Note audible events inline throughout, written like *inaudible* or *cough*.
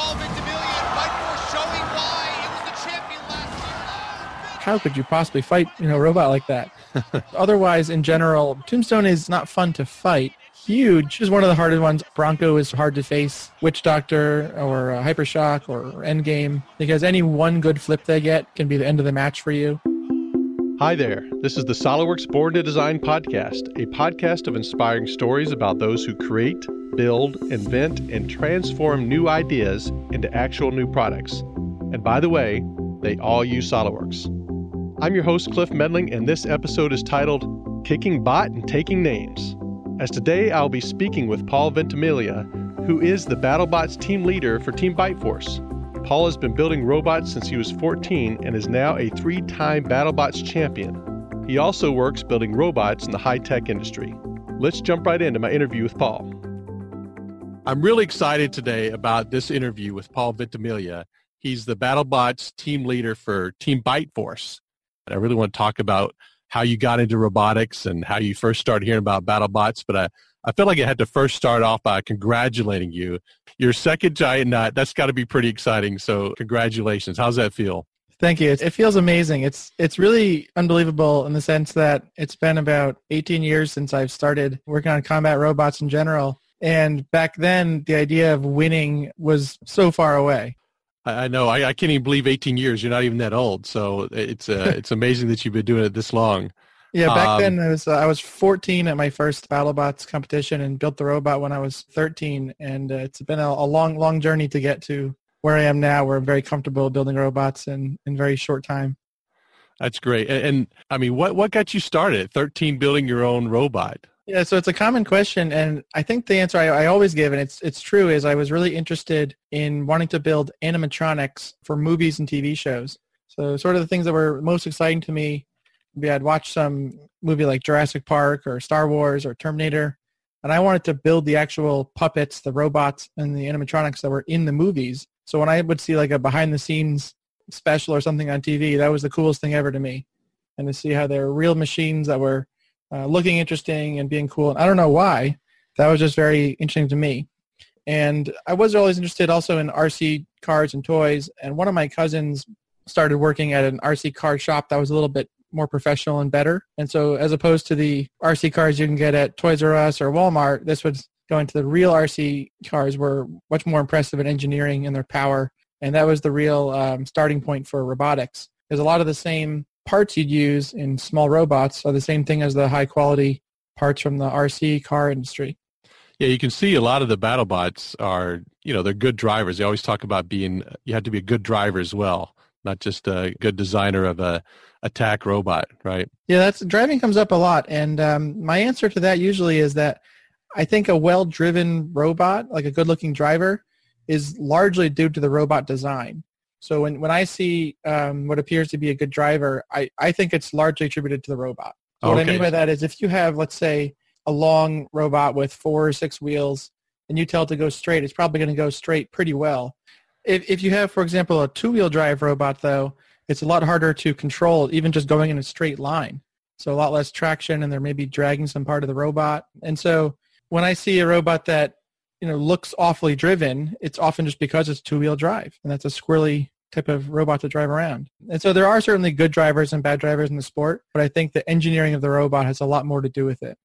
Paul Ventimiglia and Bite Force showing why it was the champion last year. How could you possibly fight, you know, a robot like that? *laughs* Otherwise, in general, Tombstone is not fun to fight. Huge is one of the hardest ones. Bronco is hard to face. Witch Doctor or uh, Hypershock or Endgame because any one good flip they get can be the end of the match for you. Hi there. This is the SolidWorks Born to Design podcast, a podcast of inspiring stories about those who create, build, invent, and transform new ideas into actual new products. And by the way, they all use SolidWorks. I'm your host, Cliff Medling, and this episode is titled Kicking Bot and Taking Names. As today I'll be speaking with Paul Ventimiglia, who is the BattleBots team leader for Team Bite Force. Paul has been building robots since he was 14 and is now a three time BattleBots champion. He also works building robots in the high tech industry. Let's jump right into my interview with Paul. I'm really excited today about this interview with Paul Ventimiglia. He's the BattleBots team leader for Team Bite Force. I really want to talk about how you got into robotics and how you first started hearing about BattleBots, but I, I feel like I had to first start off by congratulating you. Your second giant nut, that's got to be pretty exciting. So congratulations. How's that feel? Thank you. It feels amazing. It's it's really unbelievable in the sense that it's been about 18 years since I've started working on combat robots in general. And back then, the idea of winning was so far away. I know. I, I, can't even believe 18 years. You're not even that old. So it's uh, *laughs* it's amazing that you've been doing it this long. Yeah, back um, then I was uh, I was 14 at my first BattleBots competition and built the robot when I was 13, and uh, it's been a, a, long long journey to get to where I am now. Where I'm very comfortable building robots in in very short time. That's great. And, and I mean, what what got you started at 13 building your own robot? Yeah, so it's a common question, and I think the answer I, I, always give, and it's it's true, is I was really interested in wanting to build animatronics for movies and TV shows. So sort of the things that were most exciting to me, maybe I'd watch some movie like Jurassic Park or Star Wars or Terminator, and I wanted to build the actual puppets, the robots, and the animatronics that were in the movies. So when I would see like a behind-the-scenes special or something on TV, that was the coolest thing ever to me, and to see how they're real machines that were uh, looking interesting and being cool. And I don't know why. That was just very interesting to me. And I was always interested also in RC cars and toys. And one of my cousins started working at an RC car shop that was a little bit more professional and better. And so as opposed to the RC cars you can get at Toys R Us or Walmart, this was going to the real RC cars were much more impressive in engineering and their power. And that was the real um, starting point for robotics. Because a lot of the same parts you'd use in small robots are the same thing as the high quality parts from the RC car industry. Yeah, you can see a lot of the BattleBots are, you know, they're good drivers. They always talk about being, you have to be a good driver as well, not just a good designer of a attack robot, right? Yeah, that's driving comes up a lot, and um, my answer to that usually is that I think a well-driven robot, like a good-looking driver, is largely due to the robot design. So when, when I see um, what appears to be a good driver, I, I think it's largely attributed to the robot. So okay. What I mean by that is if you have, let's say, a long robot with four or six wheels and you tell it to go straight, it's probably going to go straight pretty well. If, if you have, for example, a two-wheel drive robot, though, it's a lot harder to control even just going in a straight line. So a lot less traction and they're maybe dragging some part of the robot. And so when I see a robot that you know looks awfully driven, it's often just because it's two-wheel drive, and that's a squirrely type of robot to drive around. And so there are certainly good drivers and bad drivers in the sport, but I think the engineering of the robot has a lot more to do with it.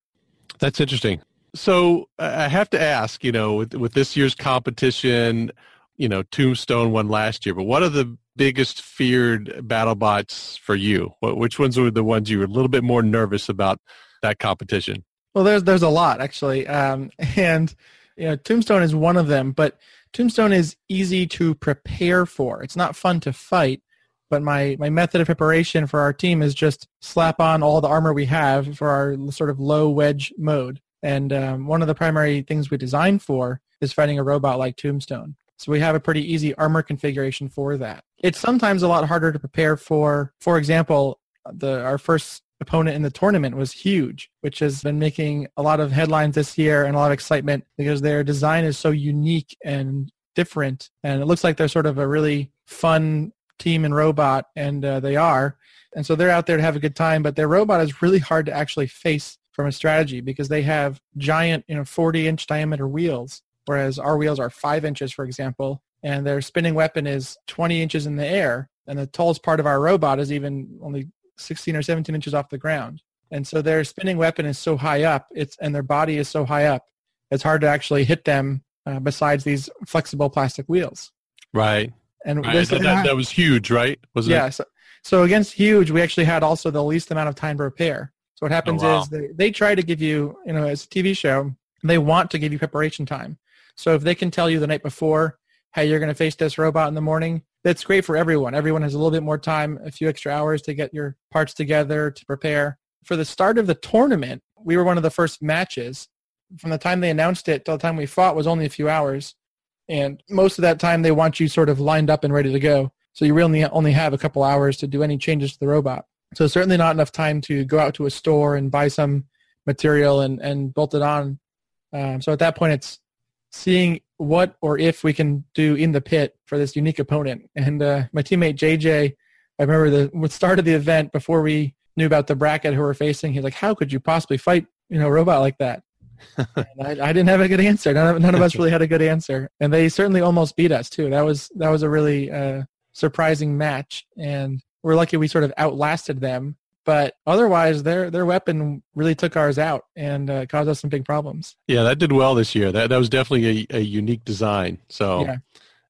That's interesting. So I have to ask, you know, with, with this year's competition, you know, Tombstone won last year, but what are the biggest feared battle bots for you? Which ones were the ones you were a little bit more nervous about that competition? Well, there's there's a lot actually, um, *laughs* and you know, Tombstone is one of them. But Tombstone is easy to prepare for. It's not fun to fight, but my, my method of preparation for our team is just slap on all the armor we have for our sort of low wedge mode. And um, one of the primary things we design for is fighting a robot like Tombstone. So we have a pretty easy armor configuration for that. It's sometimes a lot harder to prepare for, for example, the our first opponent in the tournament was huge, which has been making a lot of headlines this year and a lot of excitement because their design is so unique and different. And it looks like they're sort of a really fun team and robot, and uh, they are. And so they're out there to have a good time, but their robot is really hard to actually face from a strategy because they have giant, you know, 40 inch diameter wheels, whereas our wheels are five inches, for example. And their spinning weapon is 20 inches in the air, and the tallest part of our robot is even only 16 or 17 inches off the ground. And so their spinning weapon is so high up, it's and their body is so high up, it's hard to actually hit them. Uh, besides these flexible plastic wheels, right? And right. That, that, was huge, right? Was yeah, it? So, so against huge, we actually had also the least amount of time to repair. So what happens oh, wow. is they, they try to give you, you know, as a TV show, they want to give you preparation time. So if they can tell you the night before, hey, you're going to face this robot in the morning, that's great for everyone. Everyone has a little bit more time, a few extra hours to get your parts together to prepare. For the start of the tournament, we were one of the first matches from the time they announced it till the time we fought was only a few hours. And most of that time they want you sort of lined up and ready to go. So you really only have a couple hours to do any changes to the robot. So certainly not enough time to go out to a store and buy some material and, and bolt it on. Um, so at that point it's seeing what or if we can do in the pit for this unique opponent. And uh, my teammate JJ, I remember the start of the event before we knew about the bracket who we're facing. He's like, "How could you possibly fight, you know, a robot like that?" *laughs* I, I, didn't have a good answer. None of, none of us really had a good answer, and they certainly almost beat us too. That was that was a really uh, surprising match, and we're lucky we sort of outlasted them. But otherwise, their their weapon really took ours out and uh, caused us some big problems. Yeah, that did well this year. That that was definitely a, a unique design. So yeah.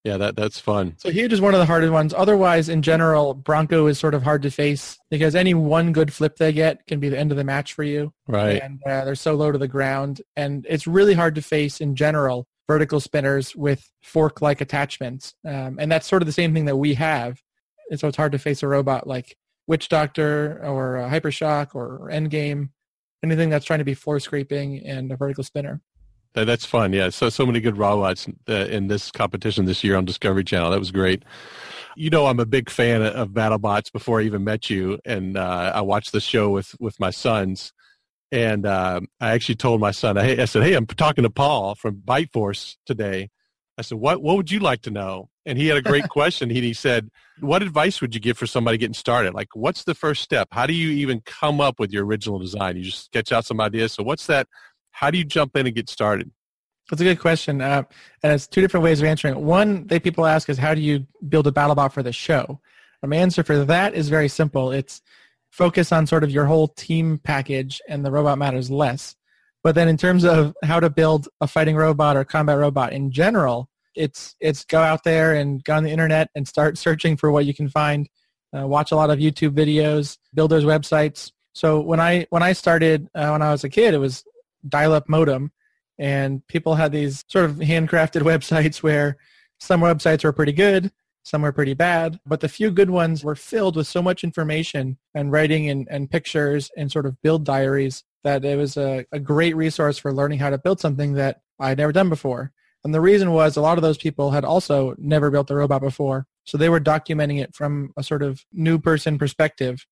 Yeah, that that's fun. So huge is one of the hardest ones. Otherwise, in general, Bronco is sort of hard to face because any one good flip they get can be the end of the match for you. Right. And uh, they're so low to the ground, and it's really hard to face in general vertical spinners with fork-like attachments. Um, and that's sort of the same thing that we have. And so it's hard to face a robot like Witch Doctor or Hypershock or Endgame, anything that's trying to be floor scraping and a vertical spinner. That, that's fun. Yeah. So, so many good robots uh, in this competition this year on Discovery Channel. That was great. You know, I'm a big fan of BattleBots before I even met you. And uh, I watched the show with, with my sons. And uh, I actually told my son, I, I said, hey, I'm talking to Paul from Bite Force today. I said, what, what would you like to know? And he had a great question. He, he said, what advice would you give for somebody getting started? Like, what's the first step? How do you even come up with your original design? You just sketch out some ideas. So what's that how do you jump in and get started? That's a good question, uh, and it's two different ways of answering it. One that people ask is, how do you build a battle bot for the show? And My answer for that is very simple. It's focus on sort of your whole team package, and the robot matters less. But then in terms of how to build a fighting robot or combat robot in general, it's it's go out there and go on the internet and start searching for what you can find. Uh, watch a lot of YouTube videos, builders websites. So when I when I started uh, when I was a kid, it was dial-up modem, and people had these sort of handcrafted *laughs* websites where some websites were pretty good, some were pretty bad, but the few good ones were filled with so much information and writing and, and pictures and sort of build diaries that it was a, a great resource for learning how to build something that I had never done before. And the reason was a lot of those people had also never built a robot before. So they were documenting it from a sort of new person perspective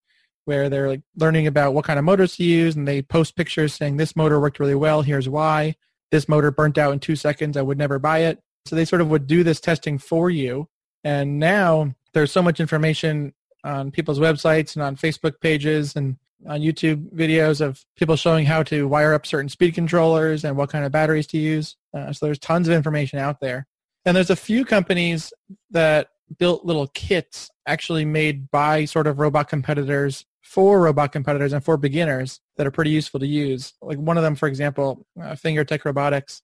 where they're like learning about what kind of motors to use and they post pictures saying this motor worked really well, here's why. This motor burnt out in two seconds, I would never buy it. So they sort of would do this testing for you. And now there's so much information on people's websites and on Facebook pages and on YouTube videos of people showing how to wire up certain speed controllers and what kind of batteries to use. Uh, so there's tons of information out there. And there's a few companies that built little kits actually made by sort of robot competitors for robot competitors and for beginners that are pretty useful to use. Like one of them, for example, uh, Fingertech Robotics.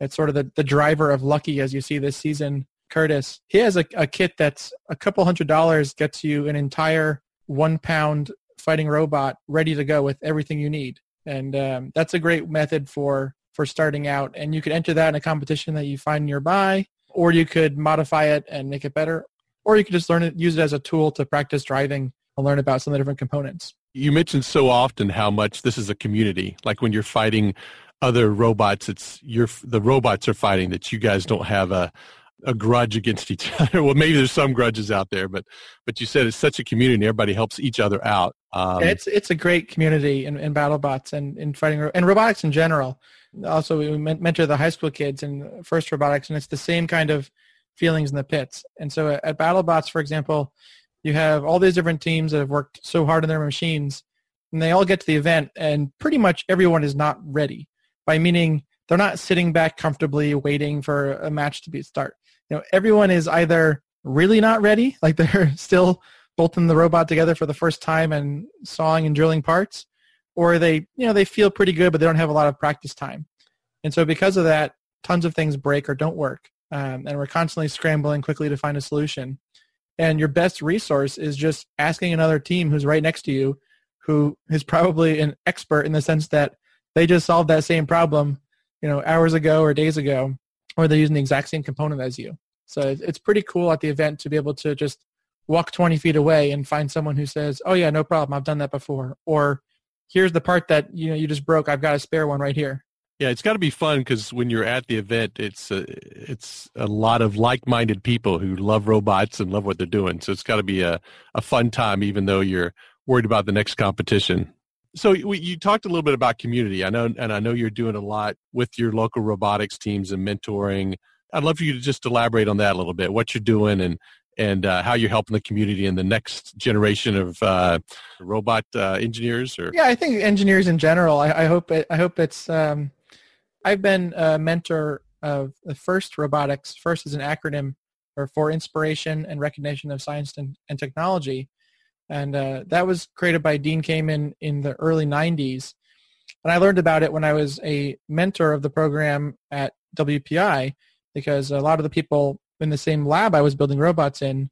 It's sort of the, the driver of Lucky as you see this season. Curtis, he has a, a kit that's a couple hundred dollars gets you an entire one pound fighting robot ready to go with everything you need. And um, that's a great method for, for starting out. And you could enter that in a competition that you find nearby, or you could modify it and make it better, or you could just learn it, use it as a tool to practice driving and learn about some of the different components. You mentioned so often how much this is a community. Like when you're fighting other robots, it's you're the robots are fighting that you guys don't have a a grudge against each *laughs* other. well, maybe there's some grudges out there, but but you said it's such a community. and Everybody helps each other out. Um, it's it's a great community in, in BattleBots and in fighting and robotics in general. Also, we mentor the high school kids in FIRST Robotics, and it's the same kind of feelings in the pits. And so at BattleBots, for example, you have all these different teams that have worked so hard on their machines, and they all get to the event, and pretty much everyone is not ready. By meaning they're not sitting back comfortably waiting for a match to be start. you know, everyone is either really not ready, like they're *laughs* still bolting the robot together for the first time and sawing and drilling parts, or they, you know, they feel pretty good, but they don't have a lot of practice time. And so because of that, tons of things break or don't work. Um, and we're constantly scrambling quickly to find a solution. And your best resource is just asking another team who's right next to you, who is probably an expert in the sense that they just solved that same problem, you know, hours ago or days ago, or they're using the exact same component as you. So it's pretty cool at the event to be able to just walk 20 feet away and find someone who says, "Oh yeah, no problem. I've done that before," or "Here's the part that you know you just broke. I've got a spare one right here." Yeah, it's got to be fun because when you're at the event, it's a, it's a lot of like-minded people who love robots and love what they're doing. So it's got to be a, a fun time, even though you're worried about the next competition. So we, you talked a little bit about community. I know, and I know you're doing a lot with your local robotics teams and mentoring. I'd love for you to just elaborate on that a little bit. What you're doing and and uh, how you're helping the community and the next generation of uh, robot uh, engineers. Or yeah, I think engineers in general. I, I hope it, I hope it's um, I've been a mentor of the FIRST robotics. FIRST is an acronym or for inspiration and recognition of science and, and technology. And uh, that was created by Dean Kamen in the early 90s. And I learned about it when I was a mentor of the program at WPI because a lot of the people in the same lab I was building robots in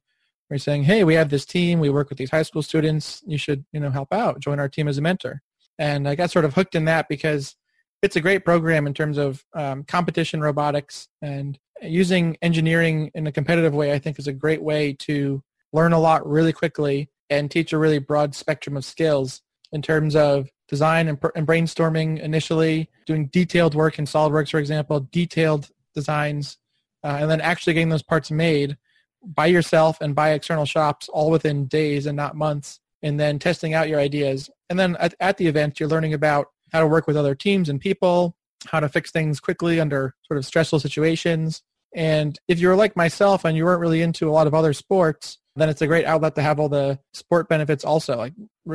were saying, hey, we have this team. We work with these high school students. You should, you know, help out. Join our team as a mentor. And I got sort of hooked in that because it's a great program in terms of um, competition robotics and using engineering in a competitive way. I think is a great way to learn a lot really quickly and teach a really broad spectrum of skills in terms of design and, and brainstorming initially, doing detailed work in SolidWorks, for example, detailed designs, uh, and then actually getting those parts made by yourself and by external shops all within days and not months, and then testing out your ideas. And then at, at the event, you're learning about how to work with other teams and people, how to fix things quickly under sort of stressful situations. And if you're like myself and you weren't really into a lot of other sports, then it's a great outlet to have all the sport benefits also, like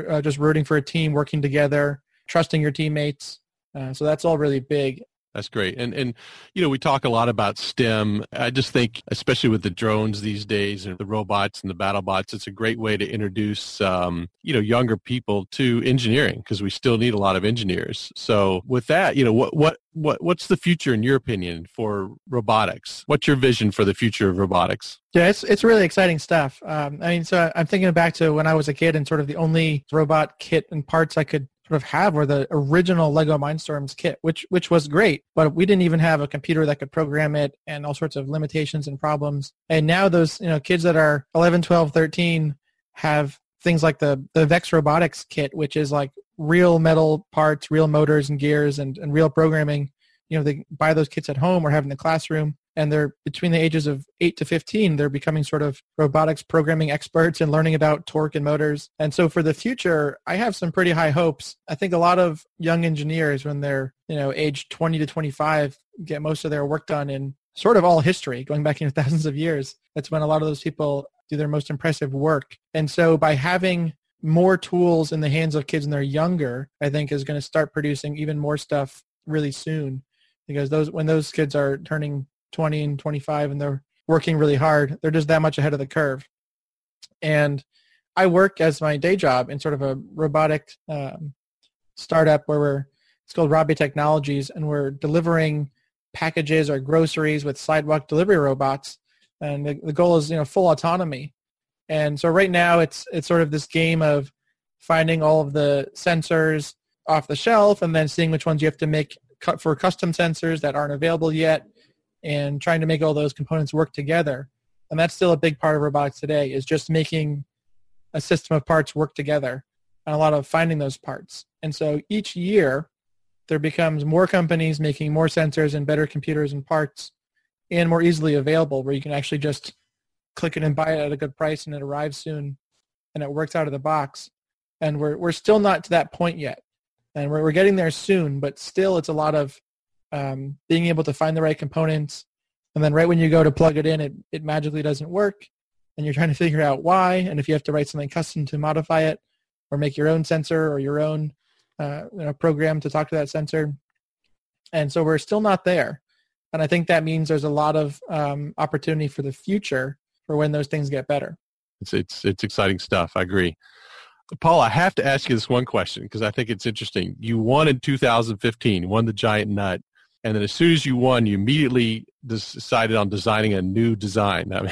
uh, just rooting for a team, working together, trusting your teammates. Uh, so that's all really big. That's great. And and you know, we talk a lot about STEM. I just think especially with the drones these days and the robots and the battle bots, it's a great way to introduce um, you know, younger people to engineering because we still need a lot of engineers. So with that, you know, what what what what's the future in your opinion for robotics? What's your vision for the future of robotics? Yeah, it's it's really exciting stuff. Um, I mean, so I'm thinking back to when I was a kid and sort of the only robot kit and parts I could sort of have were the original Lego Mindstorms kit, which which was great, but we didn't even have a computer that could program it and all sorts of limitations and problems. And now those you know kids that are 11, 12, 13 have things like the the Vex Robotics kit, which is like real metal parts, real motors and gears, and, and real programming. You know, they buy those kits at home or have in the classroom and they're between the ages of 8 to 15 they're becoming sort of robotics programming experts and learning about torque and motors. And so for the future i have some pretty high hopes. I think a lot of young engineers when they're you know age 20 to 25 get most of their work done in sort of all history going back into *laughs* thousands of years. That's when a lot of those people do their most impressive work. And so by having more tools in the hands of kids when they're younger i think is going to start producing even more stuff really soon. Because those when those kids are turning 20 and 25 and they're working really hard. They're just that much ahead of the curve. And I work as my day job in sort of a robotic um, startup where we're, it's called Robby Technologies, and we're delivering packages or groceries with sidewalk delivery robots. And the, the goal is, you know, full autonomy. And so right now it's, it's sort of this game of finding all of the sensors off the shelf and then seeing which ones you have to make cut for custom sensors that aren't available yet and trying to make all those components work together. And that's still a big part of robotics today is just making a system of parts work together and a lot of finding those parts. And so each year there becomes more companies making more sensors and better computers and parts and more easily available where you can actually just click it and buy it at a good price and it arrives soon and it works out of the box. And we're, we're still not to that point yet. And we're, we're getting there soon, but still it's a lot of um, being able to find the right components, and then right when you go to plug it in, it, it magically doesn't work, and you're trying to figure out why, and if you have to write something custom to modify it, or make your own sensor or your own uh, you know, program to talk to that sensor. And so we're still not there. And I think that means there's a lot of um, opportunity for the future for when those things get better. It's it's it's exciting stuff. I agree. Paul, I have to ask you this one question because I think it's interesting. You won in 2015, you won the giant nut, and then as soon as you won, you immediately decided on designing a new design. *laughs* I mean,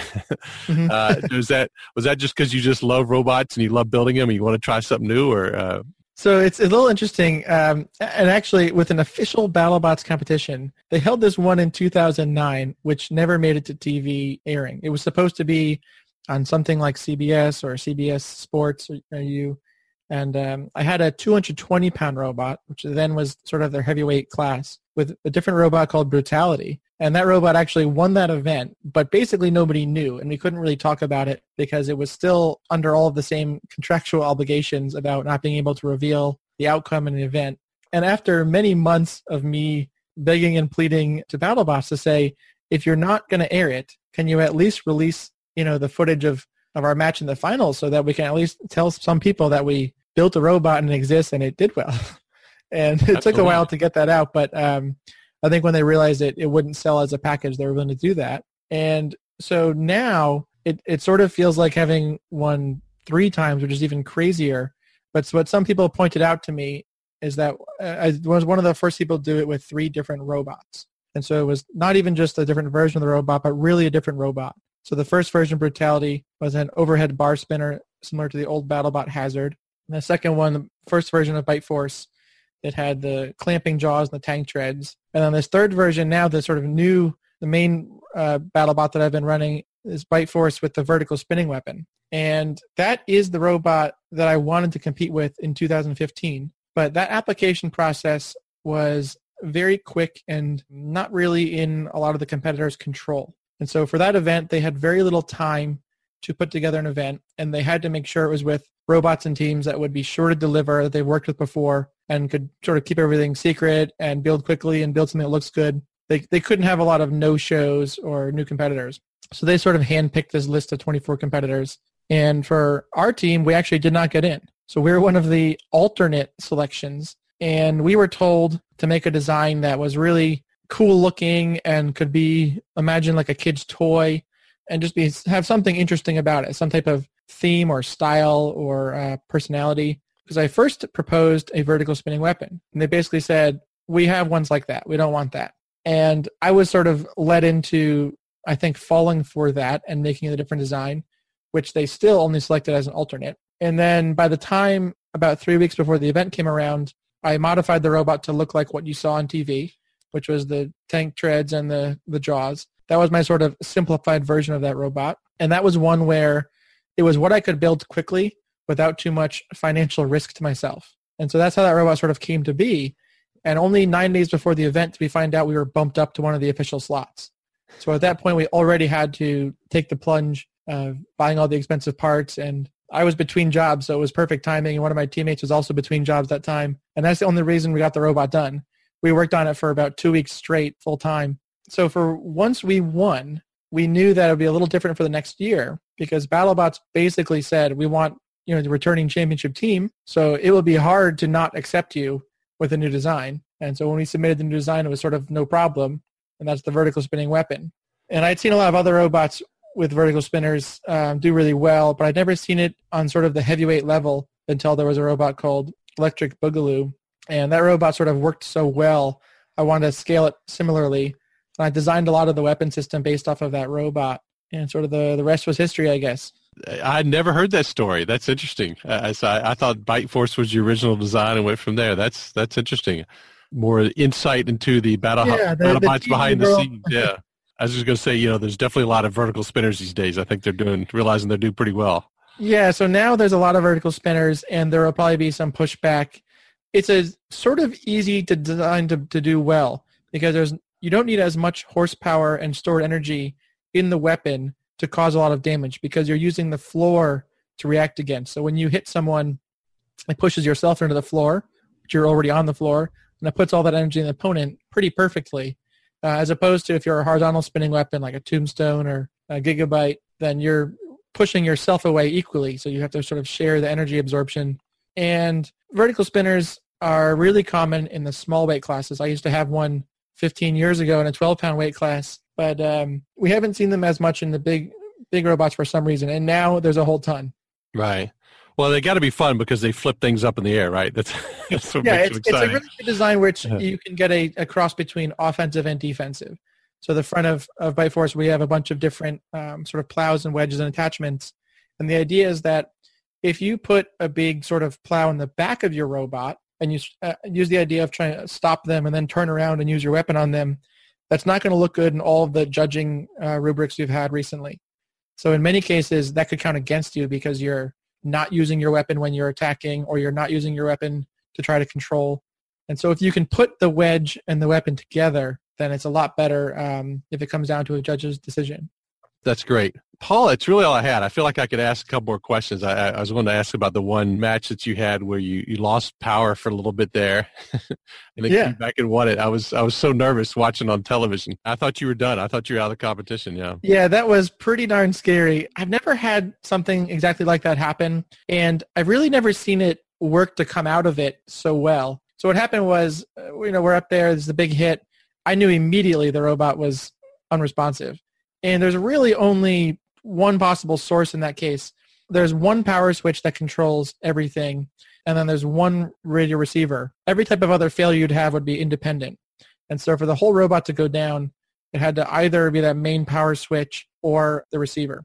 mm-hmm. uh, was that was that just because you just love robots and you love building them and you want to try something new, or uh... So it's a little interesting. Um, and actually, with an official BattleBots competition, they held this one in 2009, which never made it to TV airing. It was supposed to be on something like CBS or CBS Sports or, you. And um, I had a 220 pound robot, which then was sort of their heavyweight class, with a different robot called Brutality. And that robot actually won that event, but basically nobody knew, and we couldn't really talk about it because it was still under all of the same contractual obligations about not being able to reveal the outcome in the event. And after many months of me begging and pleading to BattleBots to say, if you're not going to air it, can you at least release you know the footage of of our match in the finals so that we can at least tell some people that we built a robot and it exists and it did well. *laughs* and *laughs* it Absolutely. took a while to get that out, but um, I think when they realized it it wouldn't sell as a package, they were willing to do that. And so now it it sort of feels like having won three times, which is even crazier. But what some people pointed out to me is that uh, I was one of the first people to do it with three different robots. And so it was not even just a different version of the robot, but really a different robot. So the first version, Brutality, was an overhead bar spinner similar to the old BattleBot Hazard. And the second one, the first version of Bite Force, it had the clamping jaws and the tank treads. And then this third version, now the sort of new, the main uh, BattleBot that I've been running is Bite Force with the vertical spinning weapon. And that is the robot that I wanted to compete with in 2015. But that application process was very quick and not really in a lot of the competitors' control. And so for that event, they had very little time to put together an event, and they had to make sure it was with robots and teams that would be sure to deliver that they've worked with before and could sort of keep everything secret and build quickly and build something that looks good. They, they couldn't have a lot of no-shows or new competitors. So they sort of handpicked this list of 24 competitors. And for our team, we actually did not get in. So we were one of the alternate selections. And we were told to make a design that was really cool looking and could be imagine like a kid's toy and just be have something interesting about it, some type of theme or style or uh, personality. Because I first proposed a vertical spinning weapon, and they basically said we have ones like that. We don't want that. And I was sort of led into, I think, falling for that and making a different design, which they still only selected as an alternate. And then by the time about three weeks before the event came around, I modified the robot to look like what you saw on TV which was the tank treads and the, the jaws. That was my sort of simplified version of that robot. And that was one where it was what I could build quickly without too much financial risk to myself. And so that's how that robot sort of came to be. And only nine days before the event, we find out we were bumped up to one of the official slots. So at that point, we already had to take the plunge of buying all the expensive parts. And I was between jobs, so it was perfect timing. And one of my teammates was also between jobs that time. And that's the only reason we got the robot done we worked on it for about two weeks straight, full time. So for once we won, we knew that it would be a little different for the next year because BattleBots basically said we want you know the returning championship team, so it will be hard to not accept you with a new design. And so when we submitted the new design, it was sort of no problem, and that's the vertical spinning weapon. And I'd seen a lot of other robots with vertical spinners um, do really well, but I'd never seen it on sort of the heavyweight level until there was a robot called Electric Boogaloo and that robot sort of worked so well, I wanted to scale it similarly. I designed a lot of the weapon system based off of that robot. And sort of the, the rest was history, I guess. I had never heard that story. That's interesting. Uh, I, I, I thought Bite Force was the original design and went from there. That's that's interesting. More insight into the battle yeah, the, BattleBots the behind the scenes. Yeah. I was just going to say, you know, there's definitely a lot of vertical spinners these days. I think they're doing, realizing they're doing pretty well. Yeah, so now there's a lot of vertical spinners, and there will probably be some pushback it's a sort of easy to design to, to do well because there's you don't need as much horsepower and stored energy in the weapon to cause a lot of damage because you're using the floor to react against. So when you hit someone, it pushes yourself into the floor, but you're already on the floor, and it puts all that energy in the opponent pretty perfectly. Uh, as opposed to if you're a horizontal spinning weapon like a tombstone or a gigabyte, then you're pushing yourself away equally. So you have to sort of share the energy absorption. And vertical spinners are really common in the small weight classes. I used to have one 15 years ago in a 12 pound weight class, but um, we haven't seen them as much in the big big robots for some reason, and now there's a whole ton. Right. Well, they got to be fun because they flip things up in the air, right? *laughs* That's, that's what yeah, makes it's, them it's a really good design which you can get a, a cross between offensive and defensive. So the front of, of Bite Force, we have a bunch of different um, sort of plows and wedges and attachments. And the idea is that if you put a big sort of plow in the back of your robot and you uh, use the idea of trying to stop them and then turn around and use your weapon on them, that's not going to look good in all of the judging uh, rubrics we've had recently. So in many cases, that could count against you because you're not using your weapon when you're attacking or you're not using your weapon to try to control. And so if you can put the wedge and the weapon together, then it's a lot better um, if it comes down to a judge's decision. That's great. Paul, it's really all I had. I feel like I could ask a couple more questions. I, I- I was going to ask about the one match that you had where you, you lost power for a little bit there *laughs* and then Yeah. came back and won it. I was I was so nervous watching on television. I thought you were done. I thought you were out of the competition. Yeah. Yeah, that was pretty darn scary. I've never had something exactly like that happen, and I've really never seen it work to come out of it so well. So what happened was, uh, you know, we're up there. There's the big hit. I knew immediately the robot was unresponsive, and there's really only one possible source in that case. There's one power switch that controls everything, and then there's one radio receiver. Every type of other failure you'd have would be independent. And so for the whole robot to go down, it had to either be that main power switch or the receiver.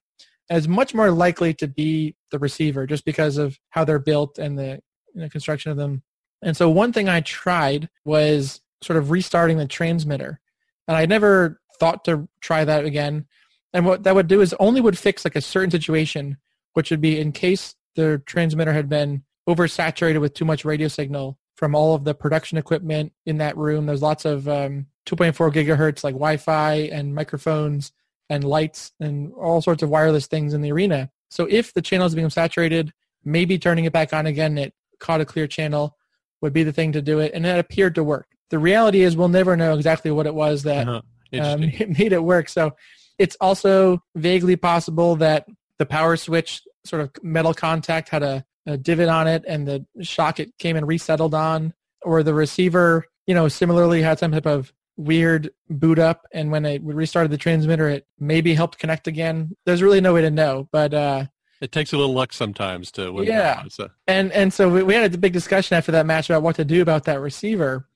And it's much more likely to be the receiver just because of how they're built and the you know, construction of them. And so one thing I tried was sort of restarting the transmitter. And I never thought to try that again. And what that would do is only would fix like a certain situation, which would be in case the transmitter had been oversaturated with too much radio signal from all of the production equipment in that room. There's lots of um, 2.4 gigahertz like Wi-Fi and microphones and lights and all sorts of wireless things in the arena. So if the channel is become saturated, maybe turning it back on again, it caught a clear channel would be the thing to do it. And it appeared to work. The reality is we'll never know exactly what it was that Uh-huh. um, *laughs* made it work. So it's also vaguely possible that the power switch sort of metal contact had a, a divot on it and the shock it came and resettled on, or the receiver, you know, similarly had some type of weird boot up and when it restarted the transmitter it maybe helped connect again there's really no way to know but uh it takes a little luck sometimes to win. Yeah. It's a- and and so we, we had a big discussion after that match about what to do about that receiver,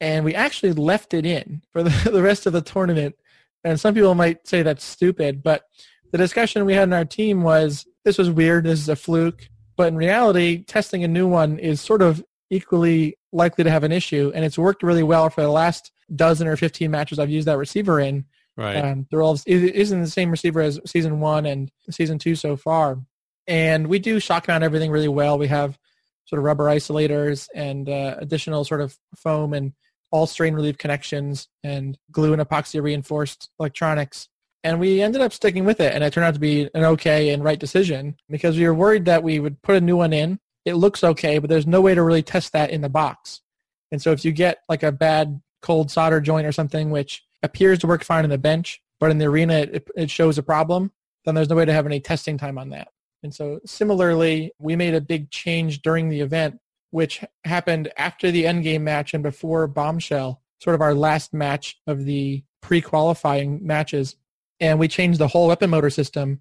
and we actually left it in for the, *laughs* the rest of the tournament. And some people might say that's stupid, but the discussion we had in our team was this was weird. This is a fluke, but in reality, testing a new one is sort of equally likely to have an issue, and it's worked really well for the last dozen or fifteen matches I've used that receiver in. right. Um, they're all it isn't the same receiver as season one and season two so far. And we do shock mount everything really well. We have sort of rubber isolators and uh, additional sort of foam and all strain relief connections and glue and epoxy reinforced electronics. And we ended up sticking with it, and it turned out to be an okay and right decision because we were worried that we would put a new one in. It looks okay, but there's no way to really test that in the box. And so if you get like a bad cold solder joint or something, which appears to work fine on the bench, but in the arena it, it shows a problem, then there's no way to have any testing time on that. And so similarly, we made a big change during the event, which happened after the endgame match and before Bombshell, sort of our last match of the pre-qualifying matches. And we changed the whole weapon motor system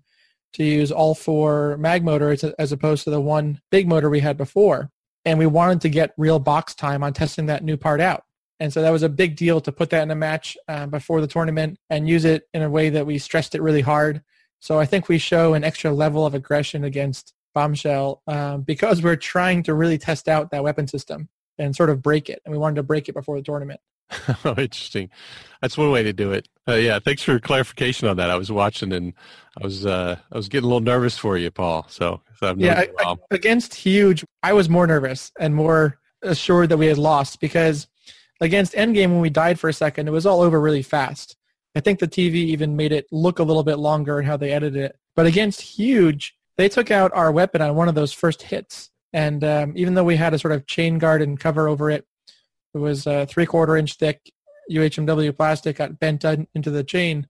to use all four mag motors as opposed to the one big motor we had before. And we wanted to get real box time on testing that new part out. And so that was a big deal to put that in a match uh, before the tournament and use it in a way that we stressed it really hard. So I think we show an extra level of aggression against Bombshell um, because we're trying to really test out that weapon system and sort of break it. And we wanted to break it before the tournament. *laughs* oh, interesting. That's one way to do it. Uh, yeah, thanks for clarification on that. I was watching and I was uh, I was getting a little nervous for you, Paul. So, so I've Yeah, against Huge, I was more nervous and more assured that we had lost because against Endgame, when we died for a second, it was all over really fast. I think the TV even made it look a little bit longer in how they edited it. But against Huge, they took out our weapon on one of those first hits. And um, even though we had a sort of chain guard and cover over it, it was a three-quarter inch thick UHMW plastic got bent in- into the chain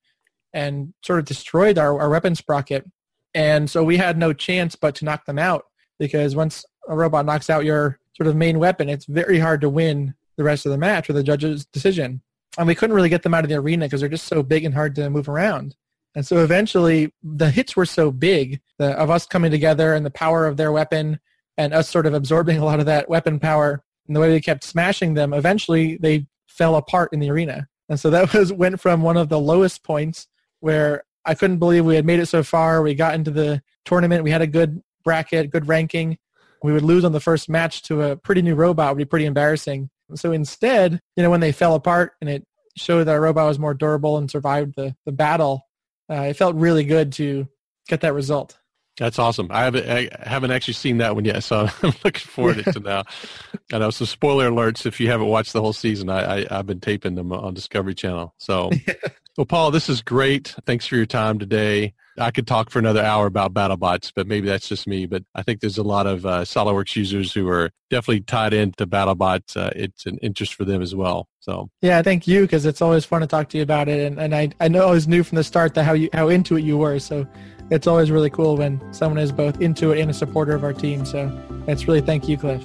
and sort of destroyed our, our weapon sprocket. And so we had no chance but to knock them out because once a robot knocks out your sort of main weapon, it's very hard to win the rest of the match with a judge's decision. and we couldn't really get them out of the arena because they're just so big and hard to move around. And so eventually, the hits were so big the, of us coming together and the power of their weapon and us sort of absorbing a lot of that weapon power and the way we kept smashing them. Eventually, they fell apart in the arena. And so that *laughs* was went from one of the lowest points where I couldn't believe we had made it so far. We got into the tournament. We had a good bracket, good ranking. We would lose on the first match to a pretty new robot. Would be pretty embarrassing. So instead, you know, when they fell apart and it showed that our robot was more durable and survived the, the battle, uh, it felt really good to get that result. That's awesome. I haven't I haven't actually seen that one yet, so *laughs* I'm looking forward to now. *laughs* I know. So spoiler alerts if you haven't watched the whole season. I, I have been taping them on Discovery Channel. So, *laughs* well, Paul, this is great. Thanks for your time today. I could talk for another hour about BattleBots, but maybe that's just me. But I think there's a lot of uh, SolidWorks users who are definitely tied into BattleBots. Uh, it's an interest for them as well. So yeah, thank you because it's always fun to talk to you about it, and, and I I know I always knew from the start that how you how into it you were. So it's always really cool when someone is both into it and a supporter of our team. So it's really thank you, Cliff.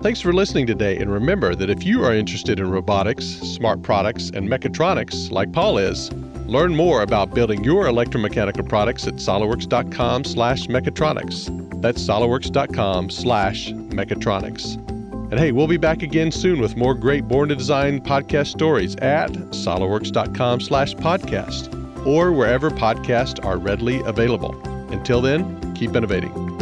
Thanks for listening today. And remember that if you are interested in robotics, smart products, and mechatronics like Paul is, learn more about building your electromechanical products at solidworks.com slash mechatronics. That's solidworks.com slash mechatronics. And hey, we'll be back again soon with more great Born to Design podcast stories at solidworks.com slash podcast or wherever podcasts are readily available. Until then, keep innovating.